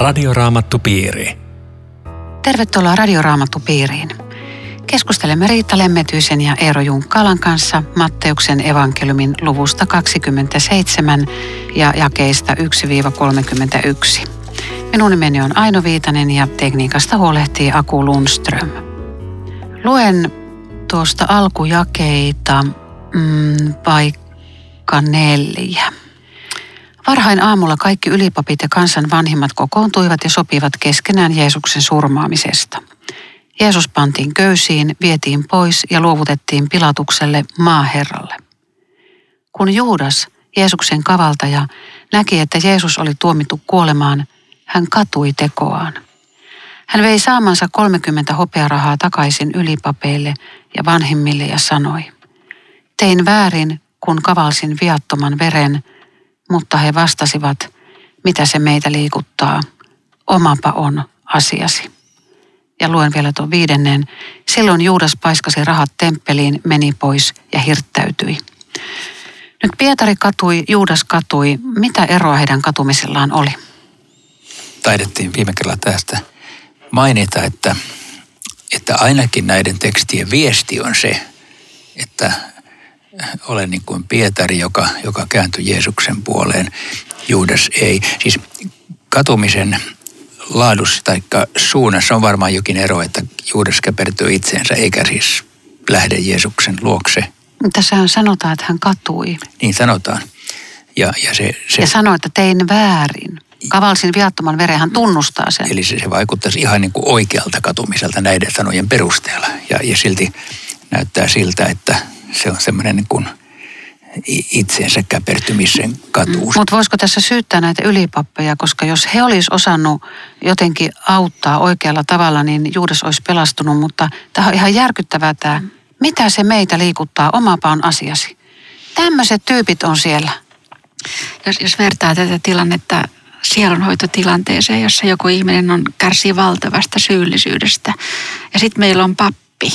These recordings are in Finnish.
Radioraamattupiiri. Tervetuloa Radioraamattupiiriin. Keskustelemme Riitta Lemmetyisen ja Eero Junkkalan kanssa Matteuksen evankeliumin luvusta 27 ja jakeista 1-31. Minun nimeni on Aino Viitanen ja tekniikasta huolehtii Aku Lundström. Luen tuosta alkujakeita mm, vaikka neljä. Varhain aamulla kaikki ylipapit ja kansan vanhimmat kokoontuivat ja sopivat keskenään Jeesuksen surmaamisesta. Jeesus pantiin köysiin, vietiin pois ja luovutettiin Pilatukselle maaherralle. Kun Juudas, Jeesuksen kavaltaja, näki, että Jeesus oli tuomittu kuolemaan, hän katui tekoaan. Hän vei saamansa 30 hopearahaa takaisin ylipapeille ja vanhimmille ja sanoi, tein väärin, kun kavalsin viattoman veren, mutta he vastasivat, mitä se meitä liikuttaa, omapa on asiasi. Ja luen vielä tuon viidennen. Silloin Juudas paiskasi rahat temppeliin, meni pois ja hirttäytyi. Nyt Pietari katui, Juudas katui. Mitä eroa heidän katumisellaan oli? Taidettiin viime kerralla tästä mainita, että, että ainakin näiden tekstien viesti on se, että ole niin kuin Pietari, joka, joka kääntyi Jeesuksen puoleen. Juudas ei. Siis katumisen laadussa tai suunnassa on varmaan jokin ero, että Juudas käpertyy itseensä eikä siis lähde Jeesuksen luokse. Tässähän sanotaan, että hän katui. Niin sanotaan. Ja, ja, se, se, ja sanoi, että tein väärin. Kavalsin viattoman veren, hän tunnustaa sen. Eli se, se vaikuttaisi ihan niin kuin oikealta katumiselta näiden sanojen perusteella. Ja, ja silti näyttää siltä, että se on semmoinen niin kuin itseensä käpertymisen katuus. Mutta voisiko tässä syyttää näitä ylipappeja, koska jos he olisi osannut jotenkin auttaa oikealla tavalla, niin Juudas olisi pelastunut, mutta tämä on ihan järkyttävää tämä. Mitä se meitä liikuttaa, omapa on asiasi. Tämmöiset tyypit on siellä. Jos, jos vertaa tätä tilannetta sielunhoitotilanteeseen, jossa joku ihminen on, kärsii valtavasta syyllisyydestä. Ja sitten meillä on pappi,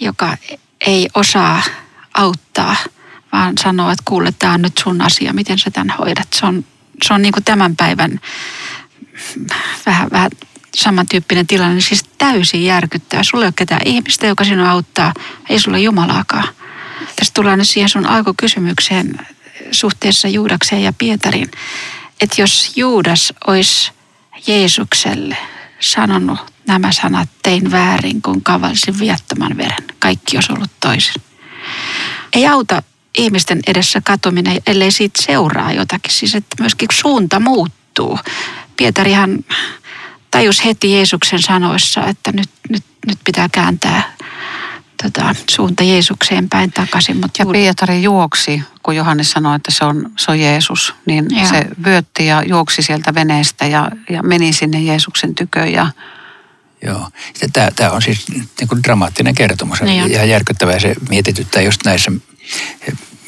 joka ei osaa auttaa, vaan sanoo, että kuule, tämä on nyt sun asia, miten sä tämän hoidat. Se on, se on niin kuin tämän päivän vähän, vähän samantyyppinen tilanne, siis täysin järkyttää. Sulla ei ole ketään ihmistä, joka sinua auttaa, ei sulla Jumalaakaan. Tässä tulee nyt siihen sun alkukysymykseen suhteessa Juudakseen ja Pietarin, että jos Juudas olisi Jeesukselle sanonut nämä sanat, tein väärin, kun kavalsin viattoman veren. Kaikki olisi ollut toisin. Ei auta ihmisten edessä katuminen, ellei siitä seuraa jotakin. Siis että myöskin suunta muuttuu. Pietarihan tajus heti Jeesuksen sanoissa, että nyt, nyt, nyt pitää kääntää tota, suunta Jeesukseen päin takaisin. Mutta ja Pietari juoksi, kun Johannes sanoi, että se on, se on Jeesus. Niin ja. se vyötti ja juoksi sieltä veneestä ja, ja meni sinne Jeesuksen tykö ja Joo. Tämä on siis niin kuin dramaattinen kertomus niin ja järkyttävää se mietityttää just näissä.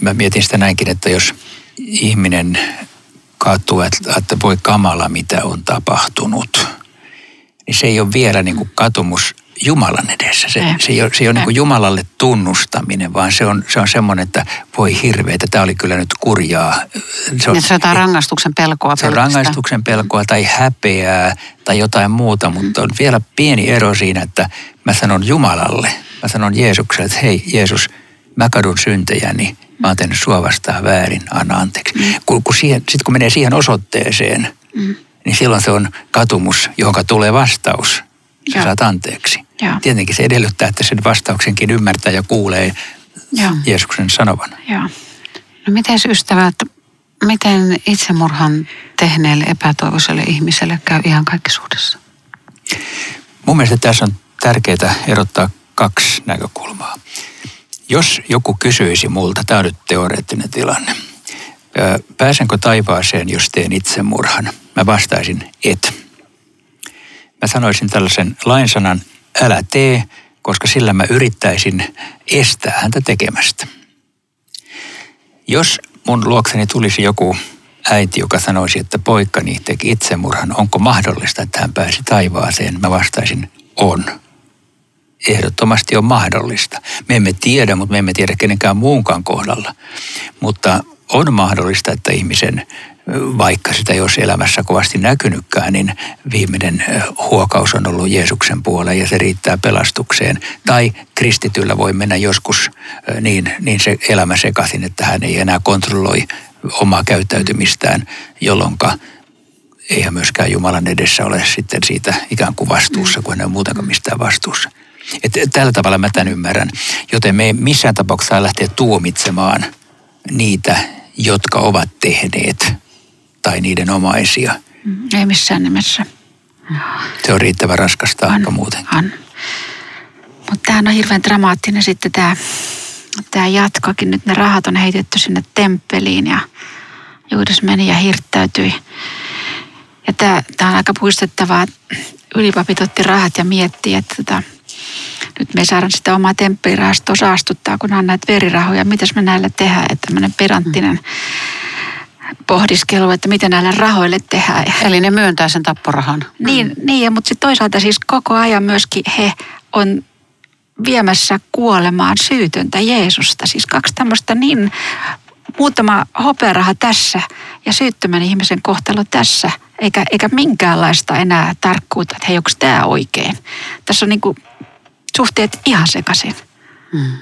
Mä mietin sitä näinkin, että jos ihminen kaatuu, että, että voi kamala mitä on tapahtunut, niin se ei ole vielä niin kuin katumus Jumalan edessä. Se, se ei ole, se ei ole niin Jumalalle tunnustaminen, vaan se on, se on semmoinen, että voi hirveetä, tämä oli kyllä nyt kurjaa. Se on, niin, se on rangaistuksen pelkoa. Se on rangaistuksen pelkoa tai häpeää tai jotain muuta, mutta on vielä pieni ero siinä, että mä sanon Jumalalle, mä sanon Jeesukselle, että hei Jeesus, mä kadun syntejäni, mä oon tehnyt sua vastaan väärin, anna anteeksi. Mm. Kun, kun sitten kun menee siihen osoitteeseen, mm. niin silloin se on katumus, johon tulee vastaus. Sä saat anteeksi. Ja. Tietenkin se edellyttää, että sen vastauksenkin ymmärtää ja kuulee ja. Jeesuksen sanovan. Ja. No miten ystävät, miten itsemurhan tehneelle epätoivoiselle ihmiselle käy ihan suudessa? Mun mielestä tässä on tärkeää erottaa kaksi näkökulmaa. Jos joku kysyisi multa, tämä on nyt teoreettinen tilanne, pääsenkö taivaaseen, jos teen itsemurhan? Mä vastaisin, et. Mä sanoisin tällaisen lainsanan, älä tee, koska sillä mä yrittäisin estää häntä tekemästä. Jos mun luokseni tulisi joku äiti, joka sanoisi, että poikani teki itsemurhan, onko mahdollista, että hän pääsi taivaaseen? Mä vastaisin, on. Ehdottomasti on mahdollista. Me emme tiedä, mutta me emme tiedä kenenkään muunkaan kohdalla. Mutta on mahdollista, että ihmisen vaikka sitä ei olisi elämässä kovasti näkynytkään, niin viimeinen huokaus on ollut Jeesuksen puoleen ja se riittää pelastukseen. Tai kristityllä voi mennä joskus niin, niin se elämä sekaisin, että hän ei enää kontrolloi omaa käyttäytymistään, jolloin eihän myöskään Jumalan edessä ole sitten siitä ikään kuin vastuussa, kun hän ei muutenkaan mistään vastuussa. Et tällä tavalla mä tämän ymmärrän. Joten me ei missään tapauksessa lähteä tuomitsemaan niitä, jotka ovat tehneet tai niiden omaisia. Mm, ei missään nimessä. Se on riittävän raskasta aika muuten. On. Mutta tämä on hirveän dramaattinen sitten tämä, tämä jatkokin. Nyt ne rahat on heitetty sinne temppeliin ja Juudas meni ja hirttäytyi. Ja tämä, tämä on aika puistettavaa, ylipapit otti rahat ja miettii, että tota, nyt me ei saada sitä omaa temppelirahastoa saastuttaa, kun on näitä verirahoja. Mitäs me näillä tehdään? Että tämmöinen pedanttinen pohdiskelu, että mitä näille rahoille tehdään. Eli ne myöntää sen tapporahan. Niin, niin mutta sitten toisaalta siis koko ajan myöskin he on viemässä kuolemaan syytöntä Jeesusta. Siis kaksi tämmöistä niin muutama hoperaha tässä ja syyttömän ihmisen kohtalo tässä, eikä, eikä minkäänlaista enää tarkkuutta, että hei, onko tämä oikein. Tässä on niin kuin suhteet ihan sekaisin. Hmm.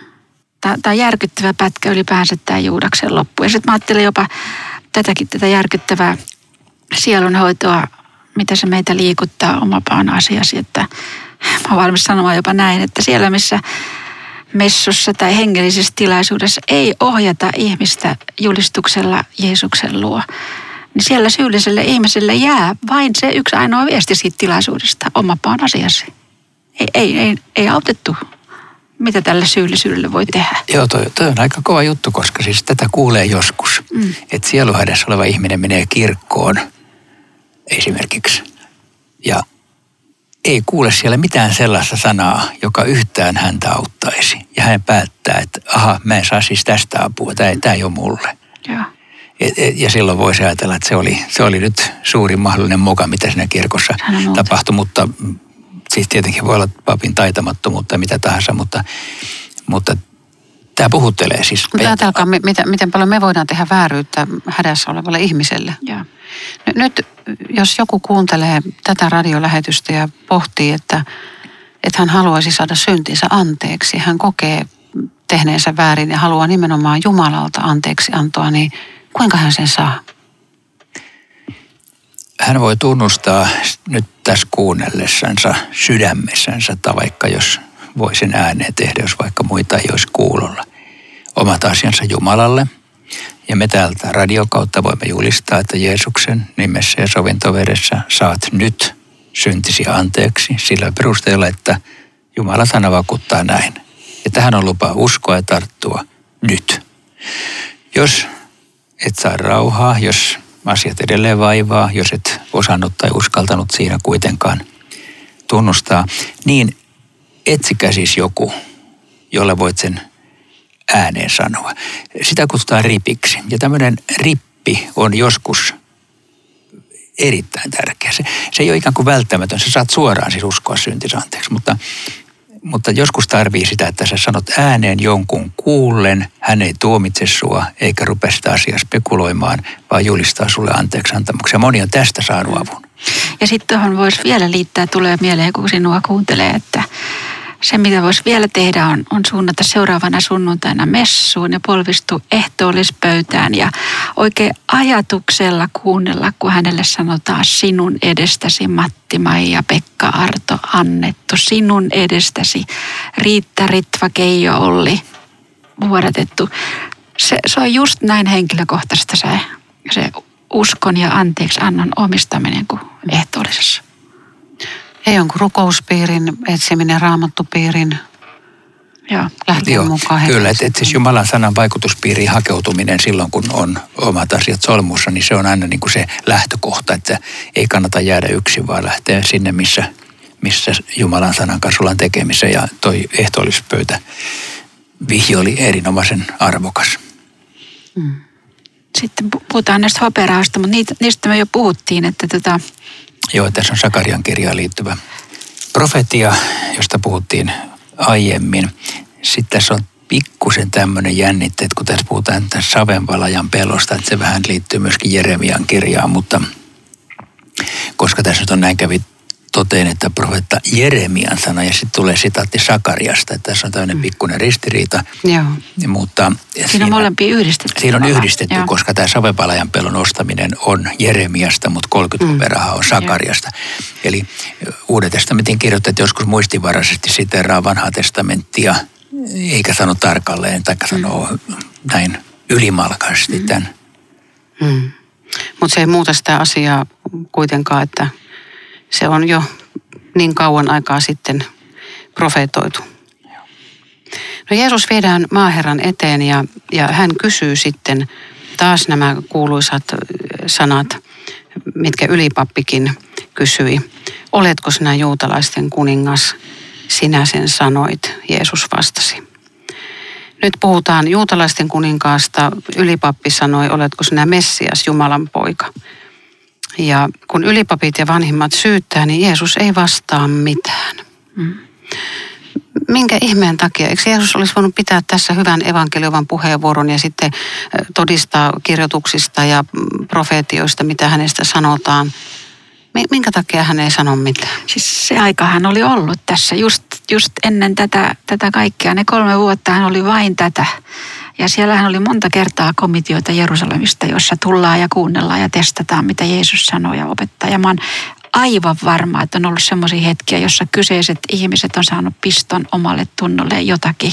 Tämä on järkyttävä pätkä ylipäänsä tämä Juudaksen loppu. Ja sitten mä ajattelin jopa tätäkin tätä järkyttävää sielunhoitoa, mitä se meitä liikuttaa omapaan asiasi, että mä olen valmis sanomaan jopa näin, että siellä missä messussa tai hengellisessä tilaisuudessa ei ohjata ihmistä julistuksella Jeesuksen luo, niin siellä syylliselle ihmiselle jää vain se yksi ainoa viesti siitä tilaisuudesta, omapaan asiasi. Ei, ei, ei, ei autettu mitä tälle syyllisyydelle voi tehdä. Joo, toi, toi on aika kova juttu, koska siis tätä kuulee joskus. Mm. Että sieluhädässä oleva ihminen menee kirkkoon esimerkiksi ja ei kuule siellä mitään sellaista sanaa, joka yhtään häntä auttaisi. Ja hän päättää, että aha, mä en saa siis tästä apua, tämä ei, tämä ei ole mulle. Joo. Et, et, ja silloin voisi ajatella, että se oli, se oli nyt suurin mahdollinen moka, mitä siinä kirkossa tapahtui, mutta siis tietenkin voi olla papin taitamattomuutta ja mitä tahansa, mutta, mutta tämä puhuttelee siis. Mutta ajatelkaa, miten, miten paljon me voidaan tehdä vääryyttä hädässä olevalle ihmiselle. Ja. Nyt jos joku kuuntelee tätä radiolähetystä ja pohtii, että, että hän haluaisi saada syntinsä anteeksi, hän kokee tehneensä väärin ja haluaa nimenomaan Jumalalta anteeksi antoa, niin kuinka hän sen saa? Hän voi tunnustaa nyt tässä kuunnellessansa sydämessänsä, tai vaikka jos voi sen ääneen tehdä, jos vaikka muita ei olisi kuulolla, omat asiansa Jumalalle. Ja me täältä radiokautta voimme julistaa, että Jeesuksen nimessä ja sovintoveressä saat nyt syntisi anteeksi sillä perusteella, että Jumala sana vakuuttaa näin. Ja tähän on lupa uskoa ja tarttua nyt. Jos et saa rauhaa, jos asiat edelleen vaivaa, jos et osannut tai uskaltanut siinä kuitenkaan tunnustaa, niin etsikää siis joku, jolle voit sen ääneen sanoa. Sitä kutsutaan ripiksi. Ja tämmöinen rippi on joskus erittäin tärkeä. Se, se ei ole ikään kuin välttämätön. Sä saat suoraan siis uskoa syntisanteeksi, anteeksi, mutta mutta joskus tarvii sitä, että sä sanot ääneen jonkun kuullen, hän ei tuomitse sua eikä rupea sitä asiaa spekuloimaan, vaan julistaa sulle anteeksi antamuksia. Moni on tästä saanut avun. Ja sitten tuohon voisi vielä liittää, tulee mieleen, kun sinua kuuntelee, että se, mitä voisi vielä tehdä, on, on suunnata seuraavana sunnuntaina messuun ja polvistu ehtoollispöytään ja oikein ajatuksella kuunnella, kun hänelle sanotaan sinun edestäsi Matti, Maija, Pekka, Arto, annettu. Sinun edestäsi Riitta, Ritva, Keijo, Olli, vuodatettu. Se, se on just näin henkilökohtaista se, se uskon ja anteeksi annon omistaminen kuin ehtoollisessa. Ei jonkun rukouspiirin etsiminen, raamattupiirin lähtien Joo, mukaan. Kyllä, että et siis Jumalan sanan vaikutuspiiriin hakeutuminen silloin, kun on omat asiat solmussa, niin se on aina niin kuin se lähtökohta, että ei kannata jäädä yksin, vaan lähteä sinne, missä, missä Jumalan sanan kanssa ollaan tekemissä. Ja toi ehtoollispöytä vihjo oli erinomaisen arvokas. Mm. Sitten puhutaan näistä hoperaasta, mutta niitä, niistä me jo puhuttiin, että tota, Joo, tässä on Sakarian kirjaan liittyvä profetia, josta puhuttiin aiemmin. Sitten tässä on pikkusen tämmöinen jännitte, että kun tässä puhutaan tässä savenvalajan pelosta, että se vähän liittyy myöskin Jeremian kirjaan, mutta koska tässä nyt on näin kävi toteen, että profeetta Jeremian sana ja sitten tulee sitaatti Sakariasta, että tässä on tämmöinen mm. pikkuinen ristiriita. Joo. Mutta siinä, siinä on molempia yhdistetty. Siinä on yhdistetty, Joo. koska tämä savepalajan pelon ostaminen on Jeremiasta, mutta 30 mm. on Sakariasta. Joo. Eli Uuden testamentin kirjoittajat joskus muistivaraisesti siteraa vanhaa testamenttia, eikä sano tarkalleen, tai sanoo mm. näin ylimalkaisesti mm. tämän. Mm. Mutta se ei muuta sitä asiaa kuitenkaan, että se on jo niin kauan aikaa sitten profetoitu. No Jeesus viedään maaherran eteen ja, ja hän kysyy sitten taas nämä kuuluisat sanat, mitkä ylipappikin kysyi. Oletko sinä juutalaisten kuningas? Sinä sen sanoit, Jeesus vastasi. Nyt puhutaan juutalaisten kuninkaasta. Ylipappi sanoi, oletko sinä Messias, Jumalan poika? Ja kun ylipapit ja vanhimmat syyttää, niin Jeesus ei vastaa mitään. Mm. Minkä ihmeen takia? Eikö Jeesus olisi voinut pitää tässä hyvän evankeliovan puheenvuoron ja sitten todistaa kirjoituksista ja mm, profeetioista, mitä hänestä sanotaan? Minkä takia hän ei sano mitään? Siis se aika hän oli ollut tässä just, just ennen tätä, tätä kaikkea. Ne kolme vuotta hän oli vain tätä. Ja siellähän oli monta kertaa komitioita Jerusalemista, jossa tullaan ja kuunnellaan ja testataan, mitä Jeesus sanoo ja opettaa. Ja mä oon aivan varma, että on ollut semmoisia hetkiä, jossa kyseiset ihmiset on saanut piston omalle tunnolle jotakin,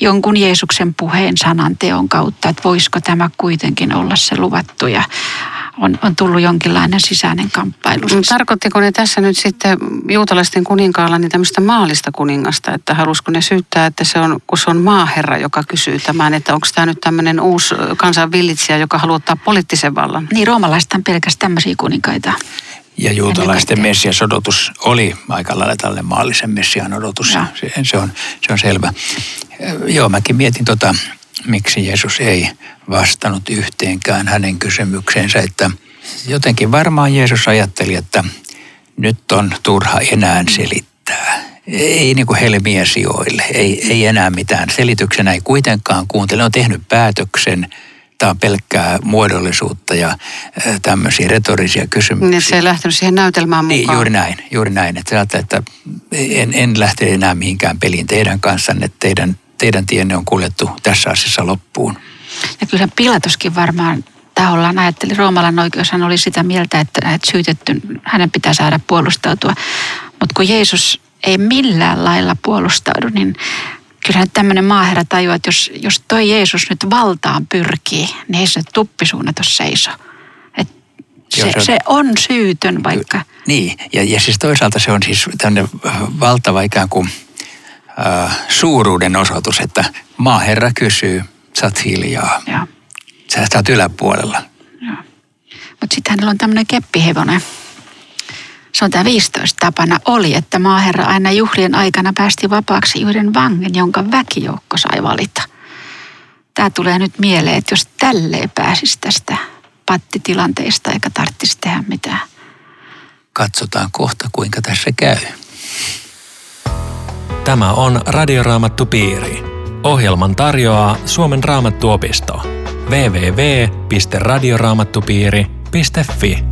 jonkun Jeesuksen puheen sanan teon kautta, että voisiko tämä kuitenkin olla se luvattu. Ja on, on tullut jonkinlainen sisäinen kamppailu. Siis. Tarkoittiko ne tässä nyt sitten juutalaisten kuninkaalla niin tämmöistä maallista kuningasta, että halusiko ne syyttää, että se on, kun se on maaherra, joka kysyy tämän, että onko tämä nyt tämmöinen uusi kansanvillitsijä, joka haluaa ottaa poliittisen vallan? Niin, roomalaiset on pelkästään tämmöisiä kuninkaita. Ja juutalaisten messias odotus oli aika lailla tällainen maallisen messian odotus. Se, se, on, se on selvä. Joo, mäkin mietin tota, miksi Jeesus ei vastannut yhteenkään hänen kysymykseensä, että jotenkin varmaan Jeesus ajatteli, että nyt on turha enää selittää. Ei niin kuin helmiä sijoille, ei, ei enää mitään. Selityksenä ei kuitenkaan kuuntele. On tehnyt päätöksen, tämä on pelkkää muodollisuutta ja tämmöisiä retorisia kysymyksiä. Niin se ei lähtenyt siihen näytelmään mukaan. Niin, juuri näin, juuri näin. Että että en, en lähte enää mihinkään peliin teidän kanssanne, teidän, teidän tienne on kuljettu tässä asiassa loppuun. Ja kyllä Pilatuskin varmaan tahollaan ajatteli, Roomalan oikeushan oli sitä mieltä, että, että syytetty, hänen pitää saada puolustautua. Mutta kun Jeesus ei millään lailla puolustaudu, niin kyllähän tämmöinen maaherra tajuaa, että jos, jos toi Jeesus nyt valtaan pyrkii, niin ei se tuppisuunnaton seiso. Et se, Joo, se, on, se on syytön vaikka. Niin, ja, ja siis toisaalta se on siis tämmöinen valtava ikään kuin äh, suuruuden osoitus, että maaherra kysyy, sä oot hiljaa. Joo. Sä, sä oot yläpuolella. Mutta sitten hänellä on tämmöinen keppihevonen. Se on tämä 15 tapana oli, että maaherra aina juhlien aikana päästi vapaaksi yhden vangen, jonka väkijoukko sai valita. Tämä tulee nyt mieleen, että jos tälleen pääsisi tästä pattitilanteesta eikä tarvitsisi tehdä mitään. Katsotaan kohta, kuinka tässä käy. Tämä on Radioraamattu Piiri. Ohjelman tarjoaa Suomen raamattuopisto. www.radioraamattupiiri.fi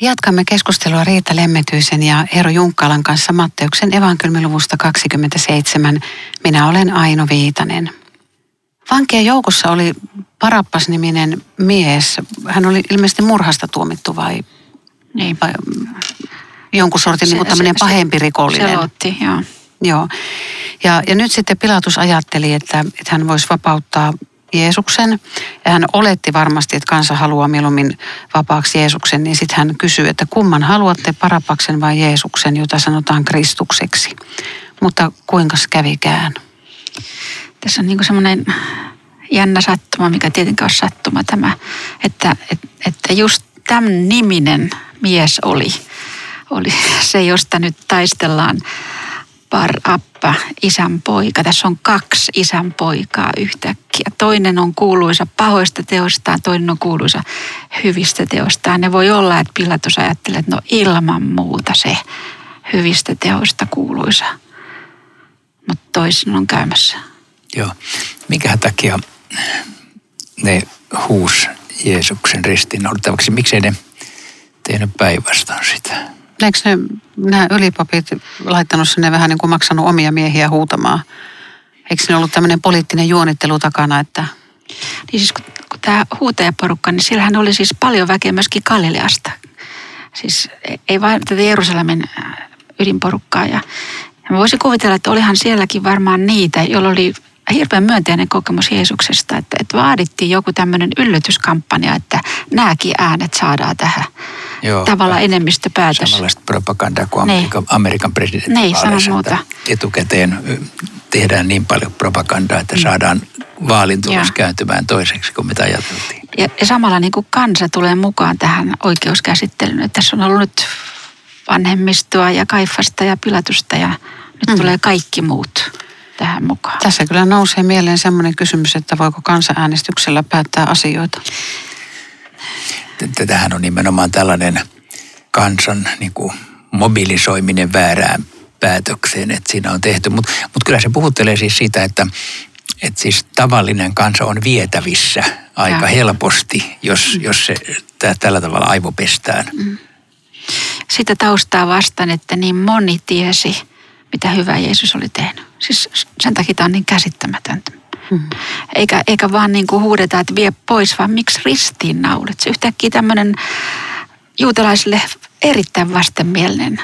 Jatkamme keskustelua Riitta Lemmetyisen ja Eero Junkkalan kanssa Matteuksen evankeliumiluvusta 27. Minä olen Aino Viitanen. Vankien joukossa oli Parappas-niminen mies. Hän oli ilmeisesti murhasta tuomittu vai, niin. vai jonkun sortin se, niin tämmöinen pahempi rikollinen. Selotti, joo. Joo. Ja, ja nyt sitten Pilatus ajatteli, että, että hän voisi vapauttaa Jeesuksen. Ja hän oletti varmasti, että kansa haluaa mieluummin vapaaksi Jeesuksen, niin sitten hän kysyy, että kumman haluatte, Parapaksen vai Jeesuksen, jota sanotaan Kristukseksi. Mutta kuinka kävikään? Tässä on niin semmoinen jännä sattuma, mikä tietenkään on sattuma tämä, että, että, että just tämän niminen mies oli – oli se, josta nyt taistellaan Bar Appa, isän poika. Tässä on kaksi isän poikaa yhtäkkiä. Toinen on kuuluisa pahoista teostaan, toinen on kuuluisa hyvistä teostaan. Ne voi olla, että Pilatus ajattelee, että no ilman muuta se hyvistä teoista kuuluisa mutta toisin on käymässä. Joo. Minkä takia ne huus Jeesuksen ristiinnaulittavaksi? Miksei ne tehnyt päinvastoin sitä? Eikö ne, nämä ylipapit laittanut sinne vähän niin kuin maksanut omia miehiä huutamaan? Eikö ne ollut tämmöinen poliittinen juonittelu takana, että... Niin siis kun, kun tämä huutajaporukka, niin siellähän oli siis paljon väkeä myöskin Galileasta. Siis ei vain tätä Jerusalemin äh, ydinporukkaa. Ja, ja mä voisin kuvitella, että olihan sielläkin varmaan niitä, joilla oli hirveän myönteinen kokemus Jeesuksesta, että, että vaadittiin joku tämmöinen yllätyskampanja, että nämäkin äänet saadaan tähän. Joo, tavalla enemmistöpäätös. Samanlaista propagandaa kuin niin. Amerikan, Amerikan presidentin niin, muuta. Etukäteen tehdään niin paljon propagandaa, että mm. saadaan vaalintulos ja. kääntymään toiseksi kuin mitä ajateltiin. Ja, ja samalla niin kuin kansa tulee mukaan tähän oikeuskäsittelyyn. Että tässä on ollut nyt vanhemmistoa ja kaifasta ja pilatusta ja nyt mm. tulee kaikki muut tähän mukaan. Tässä kyllä nousee mieleen sellainen kysymys, että voiko kansanäänestyksellä päättää asioita? Tämähän on nimenomaan tällainen kansan niin kuin mobilisoiminen väärään päätökseen, että siinä on tehty. Mutta mut kyllä se puhuttelee siis siitä, että, että siis tavallinen kansa on vietävissä aika ja. helposti, jos, mm. jos se tää, tällä tavalla aivopestään. Mm. Sitä taustaa vastaan, että niin moni tiesi, mitä hyvää Jeesus oli tehnyt. Siis sen takia tämä on niin käsittämätöntä. Hmm. Eikä, eikä vaan niin kuin huudeta, että vie pois, vaan miksi ristiinnaulit. Se yhtäkkiä tämmöinen juutalaisille erittäin vastenmielinen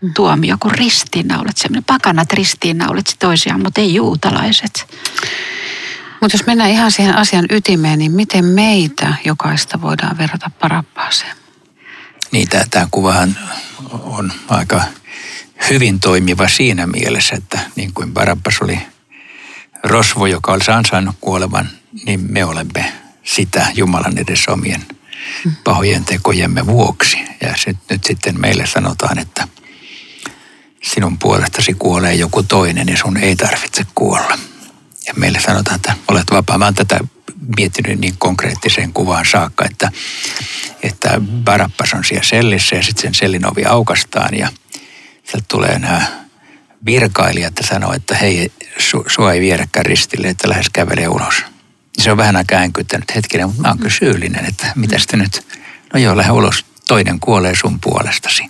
hmm. tuomio kuin ristiinnaulit. Semmoinen pakanat ristiinnaulit toisiaan, mutta ei juutalaiset. Mutta jos mennään ihan siihen asian ytimeen, niin miten meitä jokaista voidaan verrata parappaaseen? Niin, tämä kuvahan on aika hyvin toimiva siinä mielessä, että niin kuin Barabbas oli rosvo, joka olisi ansainnut kuolevan, niin me olemme sitä Jumalan edessä omien pahojen tekojemme vuoksi. Ja sit, nyt sitten meille sanotaan, että sinun puolestasi kuolee joku toinen ja sun ei tarvitse kuolla. Ja meille sanotaan, että olet vapaa. Mä oon tätä miettinyt niin konkreettiseen kuvaan saakka, että, että Barabas on siellä sellissä ja sitten sen sellin ovi aukastaan ja sieltä tulee nämä virkailijat ja sanoo, että hei, su, sua ei viedäkään ristille, että lähes kävelee ulos. Se on vähän aikaa äänkyttänyt hetkinen, mutta mä oon kyllä syyllinen, että mitä sitten nyt, no joo, lähde ulos, toinen kuolee sun puolestasi.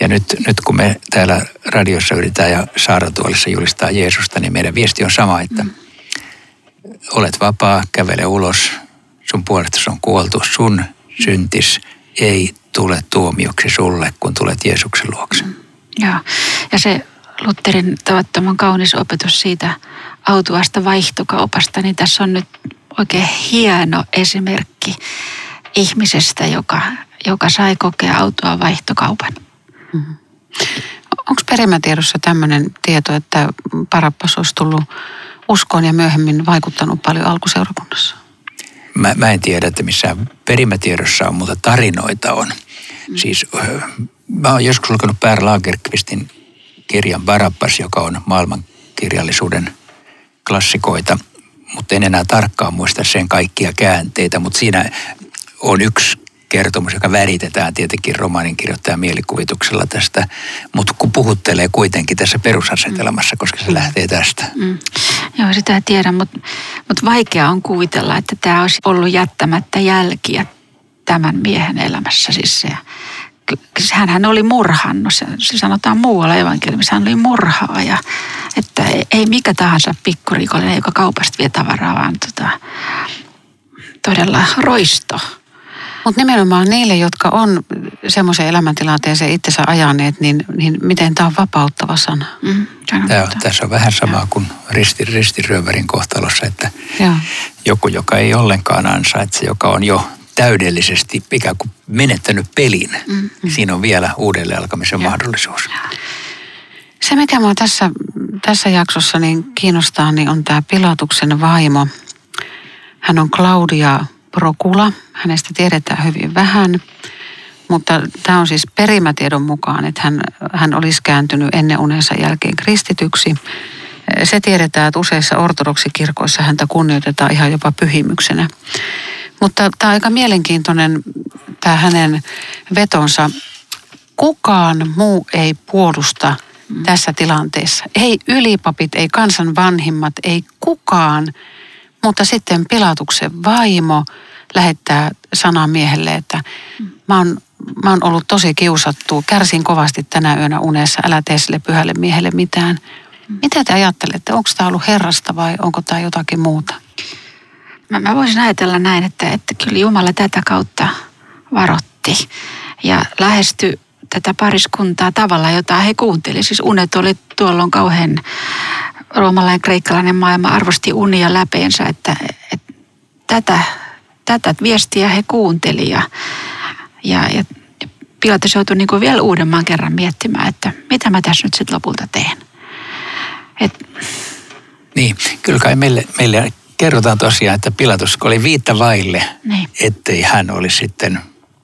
Ja nyt, nyt kun me täällä radiossa yritetään ja saaratuolissa julistaa Jeesusta, niin meidän viesti on sama, että olet vapaa, kävele ulos, sun puolestasi on kuoltu, sun syntis ei tule tuomioksi sulle, kun tulet Jeesuksen luokse. Joo, ja se Lutterin tavattoman kaunis opetus siitä autuasta vaihtokaupasta, niin tässä on nyt oikein hieno esimerkki ihmisestä, joka, joka sai kokea autoa vaihtokaupan. Mm-hmm. Onko perimätiedossa tämmöinen tieto, että Parappas olisi tullut uskoon ja myöhemmin vaikuttanut paljon alkuseurakunnassa? Mä, mä en tiedä, että missään perimätiedossa on, mutta tarinoita on. Mm. Siis mä oon joskus lukenut Per Lagerqvistin kirjan Barabas, joka on maailmankirjallisuuden klassikoita, mutta en enää tarkkaan muista sen kaikkia käänteitä, mutta siinä on yksi kertomus, joka väritetään tietenkin romaanin kirjoittajan mielikuvituksella tästä, mutta kun puhuttelee kuitenkin tässä perusasetelmassa, koska se mm. lähtee tästä. Mm. Joo, sitä tiedän, mutta, mutta vaikea on kuvitella, että tämä olisi ollut jättämättä jälkiä tämän miehen elämässä. Siis se, hän oli murhannut, se, se sanotaan muualla evankeliumissa, hän oli murhaaja. Että ei, ei mikä tahansa pikkurikollinen, joka kaupasta vie tavaraa, vaan tota, todella roisto. Mutta nimenomaan niille, jotka on semmoisen elämäntilanteeseen itsensä ajaneet, niin, niin miten tämä on vapauttava sana? Mm, tämä on, tässä on vähän sama kuin risti, ristirööverin kohtalossa, että ja. joku, joka ei ollenkaan ansaitse, joka on jo täydellisesti ikään kuin menettänyt pelin. Mm. Siinä on vielä uudelleen alkamisen ja. mahdollisuus. Se, mikä minua tässä, tässä jaksossa niin kiinnostaa, niin on tämä Pilatuksen vaimo. Hän on Claudia Prokula. Hänestä tiedetään hyvin vähän, mutta tämä on siis perimätiedon mukaan, että hän, hän olisi kääntynyt ennen unensa jälkeen kristityksi. Se tiedetään, että useissa ortodoksikirkoissa häntä kunnioitetaan ihan jopa pyhimyksenä. Mutta tämä on aika mielenkiintoinen tämä hänen vetonsa. Kukaan muu ei puolusta mm. tässä tilanteessa. Ei ylipapit, ei kansan vanhimmat, ei kukaan, mutta sitten Pilatuksen vaimo lähettää sanan miehelle, että mä oon, mä oon ollut tosi kiusattu, kärsin kovasti tänä yönä unessa, älä tee sille pyhälle miehelle mitään. Mitä te ajattelette, onko tämä ollut Herrasta vai onko tämä jotakin muuta? Mä, mä voisin ajatella näin, että, että kyllä Jumala tätä kautta varotti ja lähesty tätä pariskuntaa tavalla, jota he kuuntelivat. Siis unet oli tuolloin kauhean roomalainen, kreikkalainen maailma arvosti unia läpeensä, että, että tätä, tätä viestiä he kuunteli ja, ja, ja Pilatus joutui niin vielä uudemman kerran miettimään, että mitä mä tässä nyt sitten lopulta teen. Et... Niin, kyllä kai meille, meille kerrotaan tosiaan, että Pilatus oli viittä vaille, niin. ettei hän olisi sitten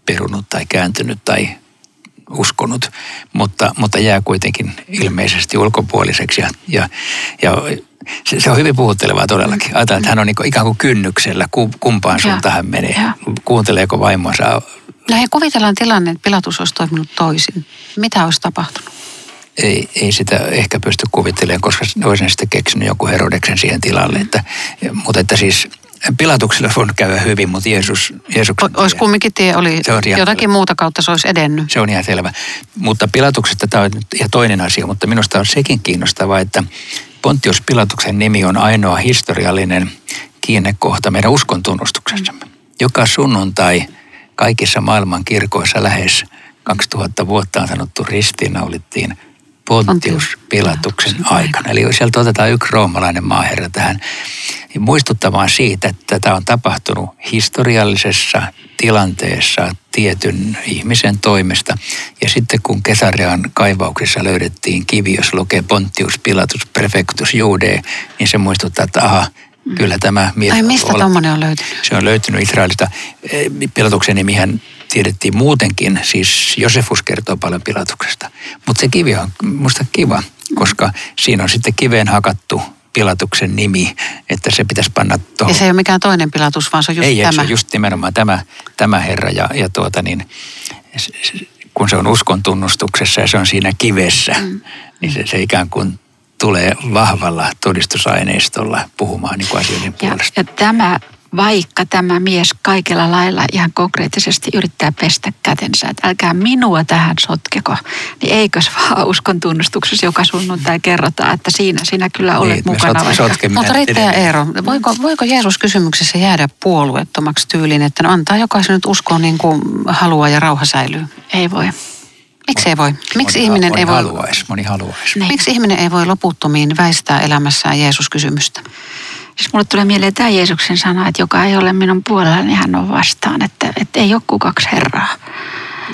perunut tai kääntynyt tai uskonut, mutta, mutta jää kuitenkin ilmeisesti ulkopuoliseksi. Ja, ja, ja se, se on hyvin puhuttelevaa todellakin. Ajatellaan, että hän on niin ikään kuin kynnyksellä, kumpaan suuntaan hän menee. Ja. Kuunteleeko vaimonsa? Lähe kuvitellaan tilanne, että Pilatus olisi toiminut toisin. Mitä olisi tapahtunut? Ei, ei sitä ehkä pysty kuvittelemaan, koska olisin sitten keksinyt joku Herodeksen siihen tilalle. Että, mutta että siis Pilatuksella on käydä hyvin, mutta Jeesus... Jeesuksen Olisi kumminkin tie oli se on jotakin selvä. muuta kautta se olisi edennyt. Se on ihan selvä. Mutta Pilatuksesta tämä on ihan toinen asia, mutta minusta on sekin kiinnostavaa, että Pontius Pilatuksen nimi on ainoa historiallinen kiinnekohta meidän uskon tunnustuksessamme. Joka sunnuntai kaikissa maailman kirkoissa lähes 2000 vuotta on sanottu ristiinnaulittiin Pontius Pilatuksen aikana. Eli sieltä otetaan yksi roomalainen maaherra tähän muistuttamaan siitä, että tämä on tapahtunut historiallisessa tilanteessa tietyn ihmisen toimesta. Ja sitten kun Kesarian kaivauksissa löydettiin kivi, jos lukee Pontius Pilatus Prefectus Jude, niin se muistuttaa, että aha, kyllä tämä mies... Ai mistä tuommoinen on löytynyt? Se on löytynyt Israelista. Eh, Pilatuksen nimihän tiedettiin muutenkin, siis Josefus kertoo paljon Pilatuksesta. Mutta se kivi on musta kiva, koska siinä on sitten kiveen hakattu Pilatuksen nimi, että se pitäisi panna tuohon. Ja se ei ole mikään toinen Pilatus, vaan se on just ei, tämä. Ei, se on just nimenomaan tämä, tämä herra ja, ja tuota niin, kun se on uskon tunnustuksessa ja se on siinä kivessä, mm. niin se, se ikään kuin tulee vahvalla todistusaineistolla puhumaan niin kuin asioiden ja, puolesta. Ja tämä vaikka tämä mies kaikella lailla ihan konkreettisesti yrittää pestä kätensä, että älkää minua tähän sotkeko, niin eikös vaan uskon tunnustuksessa joka sunnuntai kerrotaan, että siinä sinä kyllä olet niin, mukana. Sot, Mutta Riitta ja Eero, voiko, voiko Jeesus kysymyksessä jäädä puolueettomaksi tyyliin, että no antaa jokaisen nyt uskoa niin kuin haluaa ja rauha säilyy? Ei voi. Miksi ei voi? Miksi moni, ihminen moni ei voi... Haluaisi, moni haluaisi. Niin. Miksi ihminen ei voi loputtomiin väistää elämässään Jeesus-kysymystä? Siis mulle tulee mieleen tämä Jeesuksen sana, että joka ei ole minun puolella, niin hän on vastaan. Että, että ei ole kuin kaksi Herraa.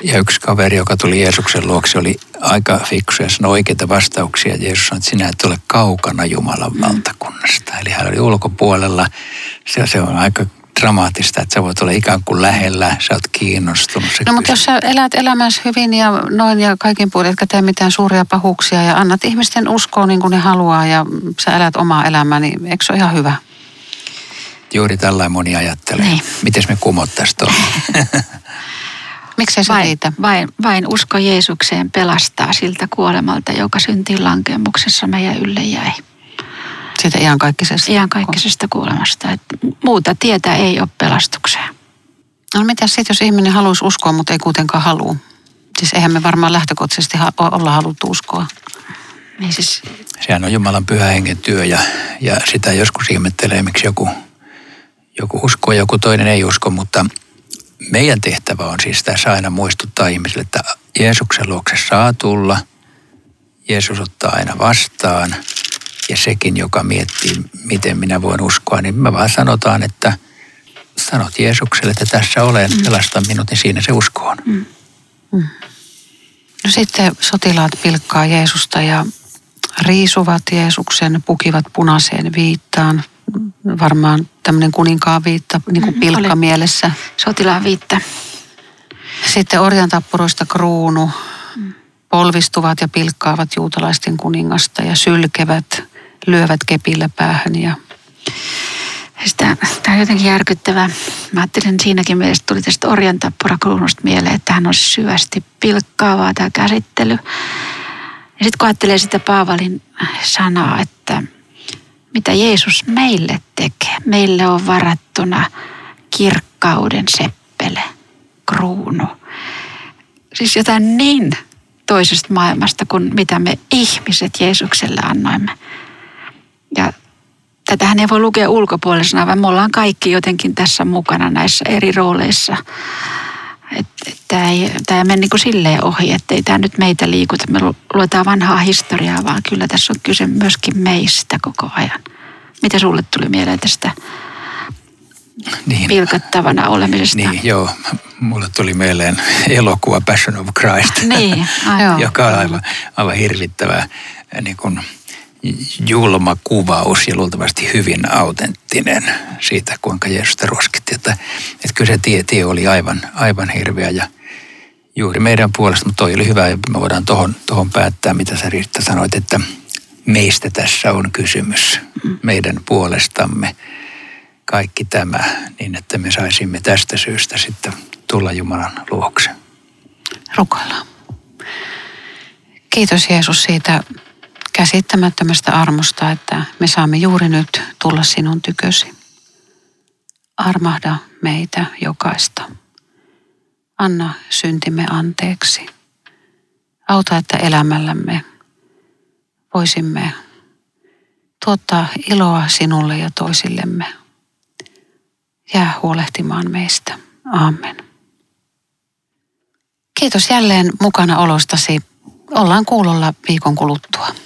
Ja yksi kaveri, joka tuli Jeesuksen luokse, oli aika fiksu ja sanoi oikeita vastauksia. Jeesus sanoi, että sinä et ole kaukana Jumalan mm. valtakunnasta. Eli hän oli ulkopuolella. Se, se on aika dramaattista, että sä voit olla ikään kuin lähellä, sä oot kiinnostunut. No mutta jos sä elät elämässä hyvin ja noin ja kaikin puolin, etkä tee mitään suuria pahuuksia ja annat ihmisten uskoa niin kuin ne haluaa ja sä elät omaa elämää, niin eikö se ole ihan hyvä? Juuri tällainen moni ajattelee. Niin. Miten me kumottaisiin tuon? Miksei se vain, riitä? Vain, vain usko Jeesukseen pelastaa siltä kuolemalta, joka syntiin lankemuksessa meidän ylle jäi. Siitä iankaikkisesta? Iankaikkisesta kuolemasta. Et muuta tietä ei ole pelastukseen. No mitä sitten, jos ihminen haluaisi uskoa, mutta ei kuitenkaan halua? Siis eihän me varmaan lähtökohtaisesti ha- olla haluttu uskoa. Niin siis... Sehän on Jumalan pyhä hengen työ ja, ja sitä joskus ihmettelee, miksi joku, joku uskoo ja joku toinen ei usko, mutta meidän tehtävä on siis tässä aina muistuttaa ihmisille, että Jeesuksen luokse saa tulla. Jeesus ottaa aina vastaan – ja sekin, joka miettii, miten minä voin uskoa, niin me vaan sanotaan, että sanot Jeesukselle, että tässä olen, mm. pelasta minut, niin siinä se usko on. Mm. Mm. No sitten sotilaat pilkkaa Jeesusta ja riisuvat Jeesuksen, pukivat punaiseen viittaan. Varmaan tämmöinen kuninkaan viitta, niin kuin mm, pilkka mielessä. Sotilaan viitta. Sitten orjan tappuroista kruunu, mm. polvistuvat ja pilkkaavat juutalaisten kuningasta ja sylkevät lyövät kepillä päähän ja Sitä, tämä on jotenkin järkyttävää. Mä ajattelin siinäkin mielessä, tuli tästä orjan mieleen, että hän on syvästi pilkkaavaa tämä käsittely. Ja sitten kun ajattelee sitä Paavalin sanaa, että mitä Jeesus meille tekee. Meille on varattuna kirkkauden seppele, kruunu. Siis jotain niin toisesta maailmasta kuin mitä me ihmiset Jeesukselle annoimme. Ja tätähän ei voi lukea ulkopuolisena, vaan me ollaan kaikki jotenkin tässä mukana näissä eri rooleissa. Tämä ei, tämä ei mene niin kuin silleen ohi, että ei tämä nyt meitä liikuta. Me luetaan vanhaa historiaa, vaan kyllä tässä on kyse myöskin meistä koko ajan. Mitä sulle tuli mieleen tästä niin. pilkattavana olemisesta? Niin, joo. Mulle tuli mieleen elokuva Passion of Christ, niin, joka on aivan, aivan hirvittävä niin kuin, julma kuvaus ja luultavasti hyvin autenttinen siitä, kuinka Jeesusta ruoskitti. Että, että kyllä se tie, tie oli aivan, aivan hirveä ja juuri meidän puolesta, mutta toi oli hyvä ja me voidaan tuohon tohon päättää, mitä sä Riitta sanoit, että meistä tässä on kysymys, meidän puolestamme kaikki tämä, niin että me saisimme tästä syystä sitten tulla Jumalan luokse. Rukoillaan. Kiitos Jeesus siitä käsittämättömästä armosta, että me saamme juuri nyt tulla sinun tykösi. Armahda meitä jokaista. Anna syntimme anteeksi. Auta, että elämällämme voisimme tuottaa iloa sinulle ja toisillemme. Jää huolehtimaan meistä. Amen. Kiitos jälleen mukana olostasi. Ollaan kuulolla viikon kuluttua.